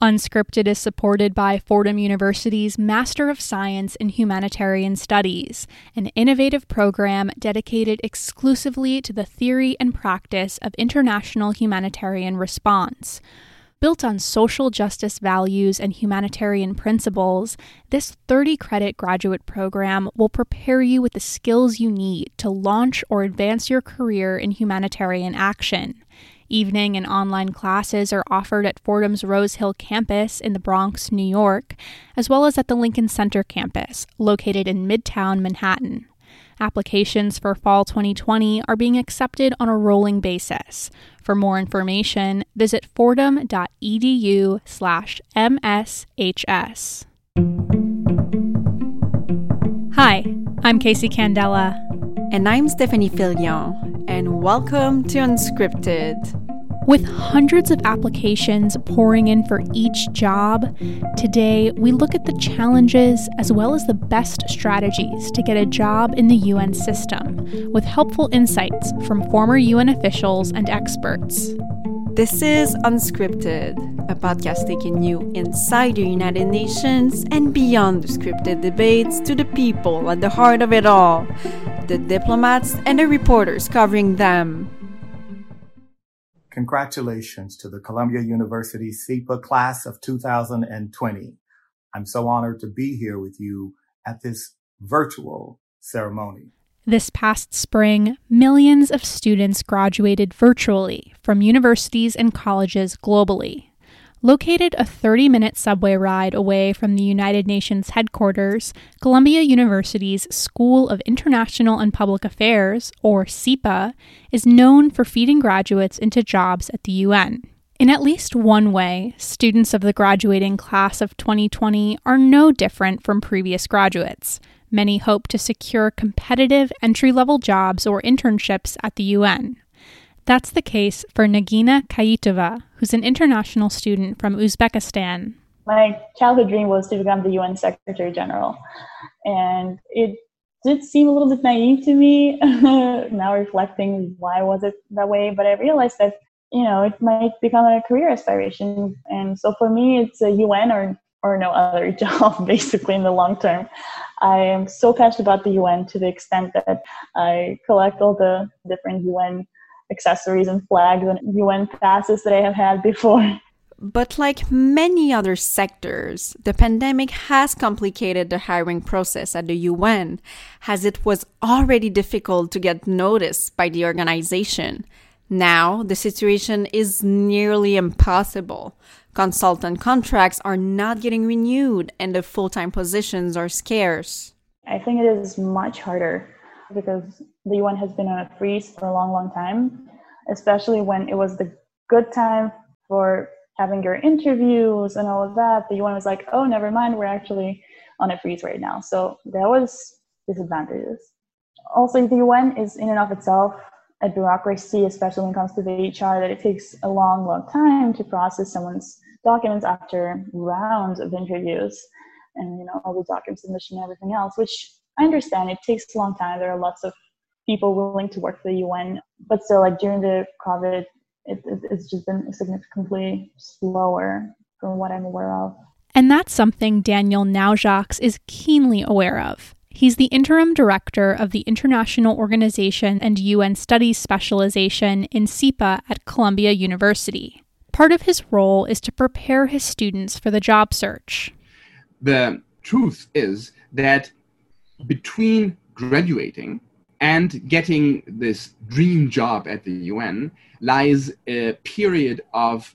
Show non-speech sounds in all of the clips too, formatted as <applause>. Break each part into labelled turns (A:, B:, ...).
A: Unscripted is supported by Fordham University's Master of Science in Humanitarian Studies, an innovative program dedicated exclusively to the theory and practice of international humanitarian response. Built on social justice values and humanitarian principles, this 30 credit graduate program will prepare you with the skills you need to launch or advance your career in humanitarian action. Evening and online classes are offered at Fordham's Rose Hill campus in the Bronx, New York, as well as at the Lincoln Center campus, located in Midtown Manhattan. Applications for fall 2020 are being accepted on a rolling basis. For more information, visit fordham.edu/mshs. Hi, I'm Casey Candela.
B: And I'm Stephanie Filion, and welcome to Unscripted.
A: With hundreds of applications pouring in for each job, today we look at the challenges as well as the best strategies to get a job in the UN system, with helpful insights from former UN officials and experts.
B: This is Unscripted, a podcast taking you inside the United Nations and beyond the scripted debates to the people at the heart of it all the diplomats and the reporters covering them.
C: Congratulations to the Columbia University SIPA class of 2020. I'm so honored to be here with you at this virtual ceremony.
A: This past spring, millions of students graduated virtually from universities and colleges globally. Located a 30 minute subway ride away from the United Nations headquarters, Columbia University's School of International and Public Affairs, or SIPA, is known for feeding graduates into jobs at the UN. In at least one way, students of the graduating class of 2020 are no different from previous graduates. Many hope to secure competitive entry level jobs or internships at the UN. That's the case for Nagina Kayitova, who's an international student from Uzbekistan.
D: My childhood dream was to become the UN Secretary General. And it did seem a little bit naive to me <laughs> now reflecting why was it that way, but I realized that you know it might become a career aspiration. And so for me it's a UN or or no other <laughs> job basically in the long term. I am so passionate about the UN to the extent that I collect all the different UN accessories and flags and UN passes that I have had before. <laughs>
B: But like many other sectors, the pandemic has complicated the hiring process at the UN, as it was already difficult to get noticed by the organization. Now, the situation is nearly impossible. Consultant contracts are not getting renewed, and the full time positions are scarce.
D: I think it is much harder because the UN has been on a freeze for a long, long time, especially when it was the good time for having your interviews and all of that. The UN was like, oh, never mind, we're actually on a freeze right now. So there was disadvantages. Also, the UN is in and of itself a bureaucracy, especially when it comes to the HR, that it takes a long, long time to process someone's documents after rounds of interviews and you know all the document submission and everything else, which I understand it takes a long time. There are lots of people willing to work for the UN, but still, like during the COVID, it, it, it's just been significantly slower from what I'm aware of.
A: And that's something Daniel Naujoks is keenly aware of. He's the interim director of the International Organization and UN Studies Specialization in SIPA at Columbia University. Part of his role is to prepare his students for the job search.
E: The truth is that between graduating and getting this dream job at the UN lies a period of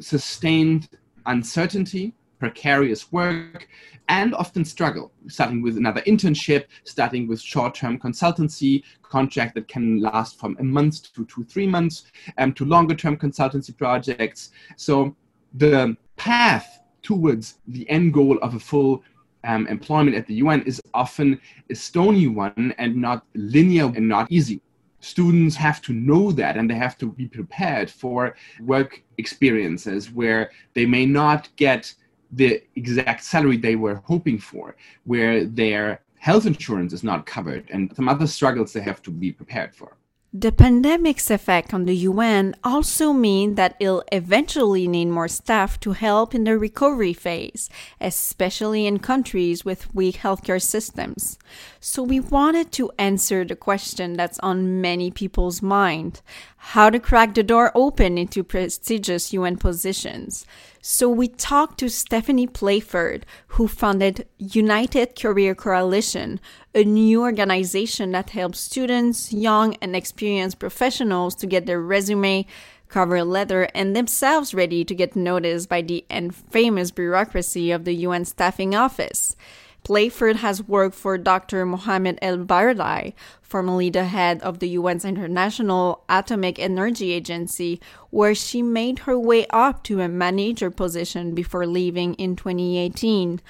E: sustained uncertainty, precarious work, and often struggle, starting with another internship, starting with short-term consultancy contract that can last from a month to two, three months, um, to longer-term consultancy projects. So the path towards the end goal of a full um, employment at the UN is often a stony one and not linear and not easy. Students have to know that and they have to be prepared for work experiences where they may not get the exact salary they were hoping for, where their health insurance is not covered, and some other struggles they have to be prepared for.
B: The pandemic's effect on the UN also mean that it'll eventually need more staff to help in the recovery phase, especially in countries with weak healthcare systems. So we wanted to answer the question that's on many people's mind. How to crack the door open into prestigious UN positions. So we talked to Stephanie Playford, who founded United Career Coalition, a new organization that helps students, young and experienced professionals to get their resume, cover letter, and themselves ready to get noticed by the infamous bureaucracy of the UN Staffing Office. Playford has worked for Dr. Mohamed El Baradei, formerly the head of the UN's International Atomic Energy Agency, where she made her way up to a manager position before leaving in 2018.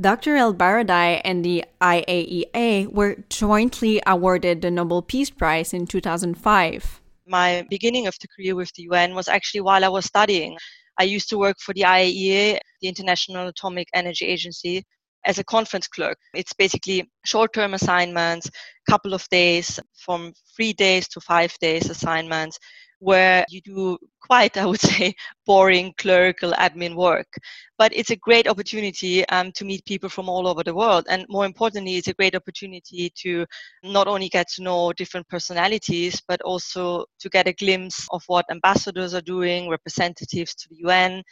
B: Dr. El Baradei and the IAEA were jointly awarded the Nobel Peace Prize in 2005.
F: My beginning of the career with the UN was actually while I was studying. I used to work for the IAEA, the International Atomic Energy Agency, as a conference clerk. It's basically short term assignments, couple of days, from three days to five days assignments, where you do quite, <laughs> I would say, boring clerical admin work. But it's a great opportunity um, to meet people from all over the world. And more importantly, it's a great opportunity to not only get to know different personalities, but also to get a glimpse of what ambassadors are doing, representatives to the UN,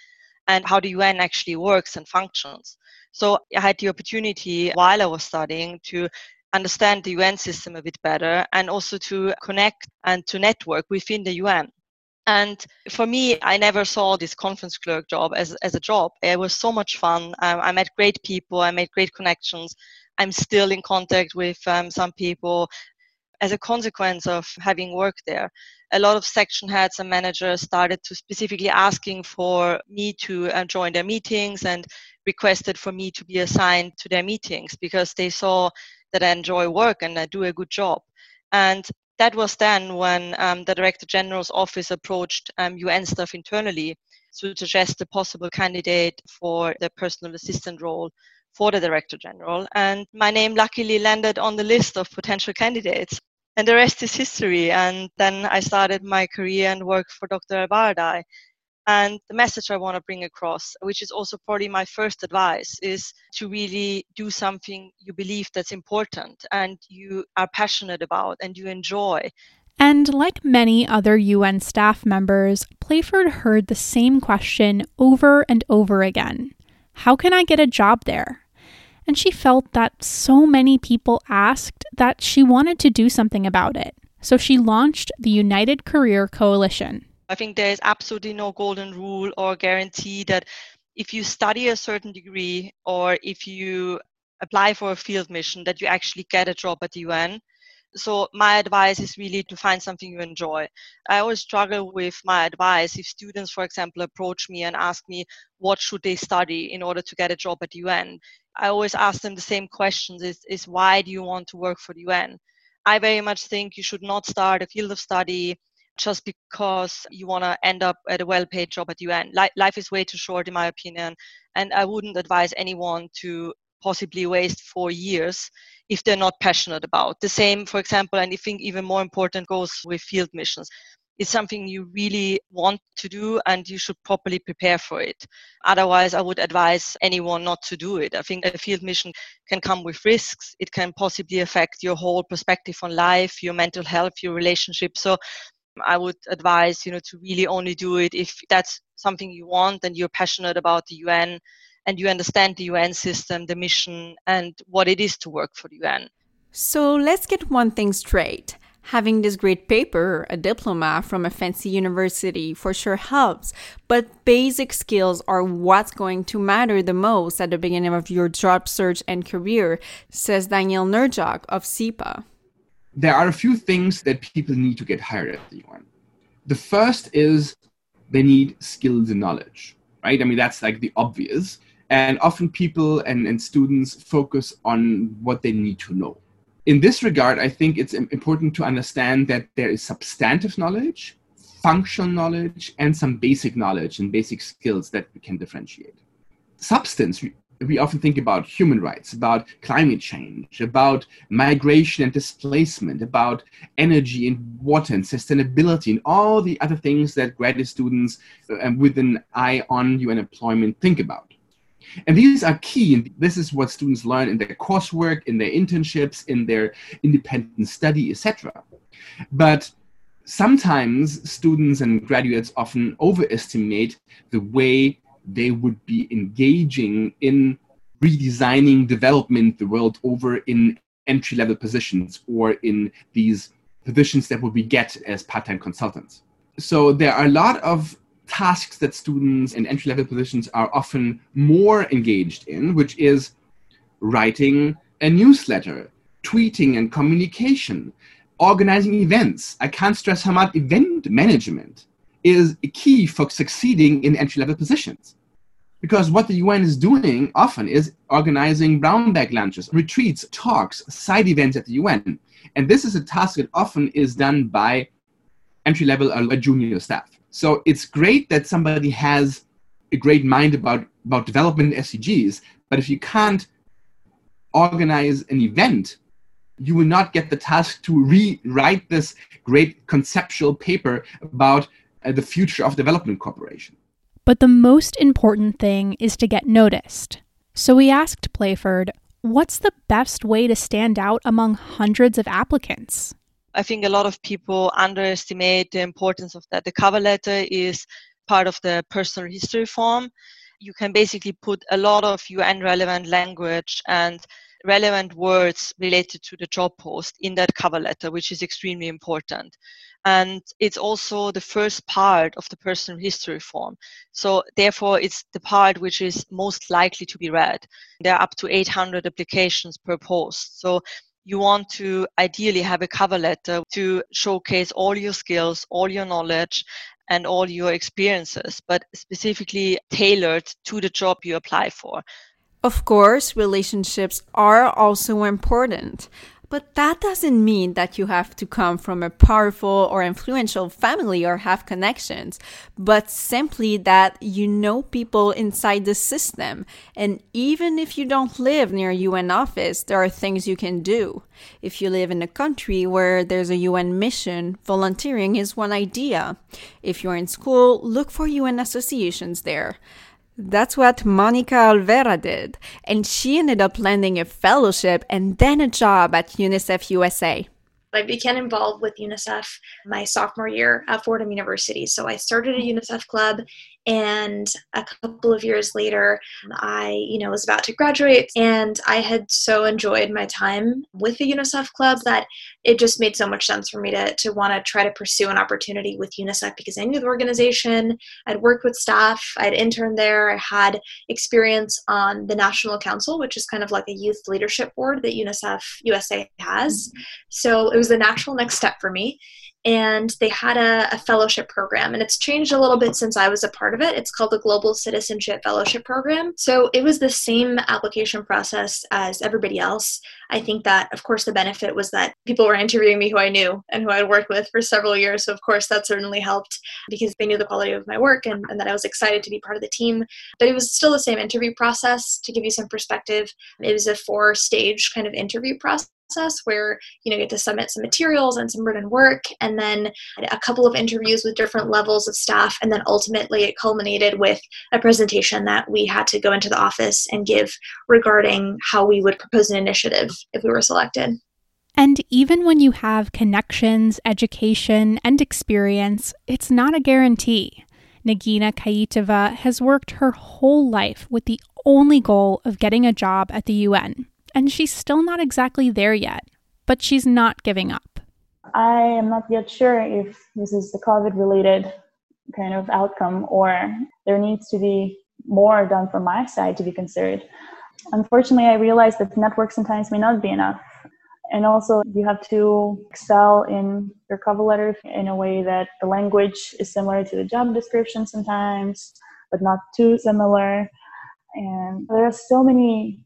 F: and how the UN actually works and functions. So I had the opportunity while I was studying to understand the UN system a bit better and also to connect and to network within the UN. And for me, I never saw this conference clerk job as, as a job. It was so much fun. Um, I met great people, I made great connections. I'm still in contact with um, some people as a consequence of having worked there. A lot of section heads and managers started to specifically asking for me to uh, join their meetings and requested for me to be assigned to their meetings because they saw that I enjoy work and I do a good job. And that was then when um, the Director General's office approached um, UN staff internally to suggest a possible candidate for the personal assistant role for the Director General. And my name luckily landed on the list of potential candidates. And the rest is history. And then I started my career and worked for Dr. Baradei. And the message I want to bring across, which is also probably my first advice, is to really do something you believe that's important and you are passionate about and you enjoy.
A: And like many other UN staff members, Playford heard the same question over and over again How can I get a job there? And she felt that so many people asked that she wanted to do something about it. So she launched the United Career Coalition.
F: I think there is absolutely no golden rule or guarantee that if you study a certain degree or if you apply for a field mission that you actually get a job at the UN. So my advice is really to find something you enjoy. I always struggle with my advice if students, for example, approach me and ask me what should they study in order to get a job at the UN. I always ask them the same questions: is, is why do you want to work for the UN? I very much think you should not start a field of study just because you want to end up at a well-paid job at UN. Life is way too short, in my opinion, and I wouldn't advise anyone to possibly waste four years if they're not passionate about. The same, for example, and I think even more important goes with field missions. It's something you really want to do and you should properly prepare for it. Otherwise, I would advise anyone not to do it. I think a field mission can come with risks. It can possibly affect your whole perspective on life, your mental health, your relationship. So I would advise, you know, to really only do it if that's something you want and you're passionate about the UN and you understand the UN system, the mission, and what it is to work for the UN.
B: So let's get one thing straight. Having this great paper, a diploma from a fancy university, for sure helps, but basic skills are what's going to matter the most at the beginning of your job search and career, says Daniel Naujoks of SIPA
E: there are a few things that people need to get hired at the UN. The first is they need skills and knowledge, right? I mean, that's like the obvious. And often people and, and students focus on what they need to know. In this regard, I think it's important to understand that there is substantive knowledge, functional knowledge, and some basic knowledge and basic skills that we can differentiate. Substance we often think about human rights, about climate change, about migration and displacement, about energy and water and sustainability, and all the other things that graduate students uh, with an eye on UN employment think about. And these are key, this is what students learn in their coursework, in their internships, in their independent study, etc. But sometimes students and graduates often overestimate the way they would be engaging in redesigning development the world over in entry level positions or in these positions that would we get as part time consultants. So there are a lot of tasks that students in entry level positions are often more engaged in, which is writing a newsletter, tweeting and communication, organizing events. I can't stress how much event management is key for succeeding in entry level positions. Because what the UN is doing often is organizing brown bag lunches, retreats, talks, side events at the UN. And this is a task that often is done by entry level or junior staff. So it's great that somebody has a great mind about, about development SDGs, but if you can't organize an event, you will not get the task to rewrite this great conceptual paper about uh, the future of development cooperation.
A: But the most important thing is to get noticed. So we asked Playford, what's the best way to stand out among hundreds of applicants?
F: I think a lot of people underestimate the importance of that. The cover letter is part of the personal history form. You can basically put a lot of UN relevant language and relevant words related to the job post in that cover letter, which is extremely important. And it's also the first part of the personal history form. So, therefore, it's the part which is most likely to be read. There are up to 800 applications per post. So, you want to ideally have a cover letter to showcase all your skills, all your knowledge, and all your experiences, but specifically tailored to the job you apply for.
B: Of course, relationships are also important. But that doesn't mean that you have to come from a powerful or influential family or have connections, but simply that you know people inside the system. And even if you don't live near a UN office, there are things you can do. If you live in a country where there's a UN mission, volunteering is one idea. If you're in school, look for UN associations there. That's what Monica Alvera did, and she ended up landing a fellowship and then a job at UNICEF USA.
G: I became involved with UNICEF my sophomore year at Fordham University. So I started a UNICEF club and a couple of years later i you know was about to graduate and i had so enjoyed my time with the unicef club that it just made so much sense for me to, to want to try to pursue an opportunity with unicef because i knew the organization. I'd worked with staff i'd interned there i had experience on the national council which is kind of like a youth leadership board that unicef usa has. Mm-hmm. so it was the natural next step for me and they had a, a, fellowship program and it's changed a little bit since i was a part of it. It's called the global citizenship fellowship program. So it was the same application process as everybody else. I think that of course the benefit was that people were interviewing me who i knew and who i'd worked with for several years. So of course that certainly helped because they knew the quality of my work and, and that i was excited to be part of the team. But it was still the same interview process. To give you some perspective it was a four stage kind of interview process process where you know you get to submit some materials and some written work and then a couple of interviews with different levels of staff. And then ultimately it culminated with a presentation that we had to go into the office and give regarding how we would propose an initiative if we were selected.
A: And even when you have connections, education, and experience, it's not a guarantee. Nagina Kaitova has worked her whole life with the only goal of getting a job at the UN and she's still not exactly there yet, but she's not giving up.
D: I am not yet sure if this is the COVID related kind of outcome or there needs to be more done from my side to be considered. Unfortunately, I realize that network sometimes may not be enough. And also, you have to excel in your cover letter in a way that the language is similar to the job description sometimes, but not too similar. And there are so many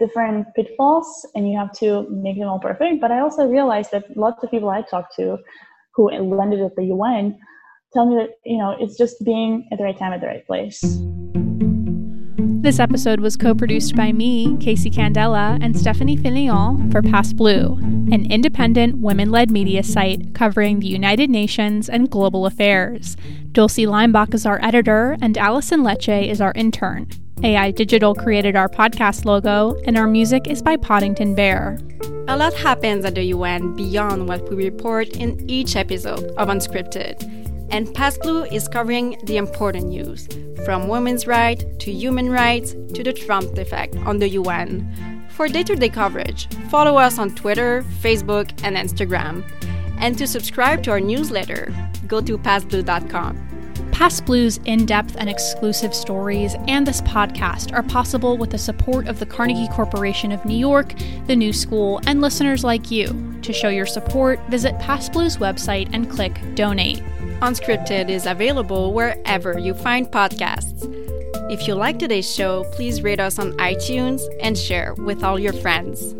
D: different pitfalls and you have to make them all perfect. But I also realized that lots of people I talked to who landed at the UN tell me that, you know, it's just being at the right time at the right place.
A: This episode was co produced by me, Casey Candela, and Stephanie Filion for Pass Blue, an independent women led media site covering the United Nations and global affairs. Dulcie Leimbach is our editor, and Allison Lecce is our intern. AI Digital created our podcast logo, and our music is by Poddington Bear.
B: A lot happens at the UN beyond what we report in each episode of Unscripted, and Pass Blue is covering the important news from women's rights to human rights to the Trump effect on the UN. For day to day coverage, follow us on Twitter, Facebook, and Instagram. And to subscribe to our newsletter, go to passblue.com.
A: Pass Blue's in depth and exclusive stories and this podcast are possible with the support of the Carnegie Corporation of New York, the New School, and listeners like you. To show your support, visit Pass Blue's website and click Donate.
B: Unscripted is available wherever you find podcasts. If you like today's show, please rate us on iTunes and share with all your friends.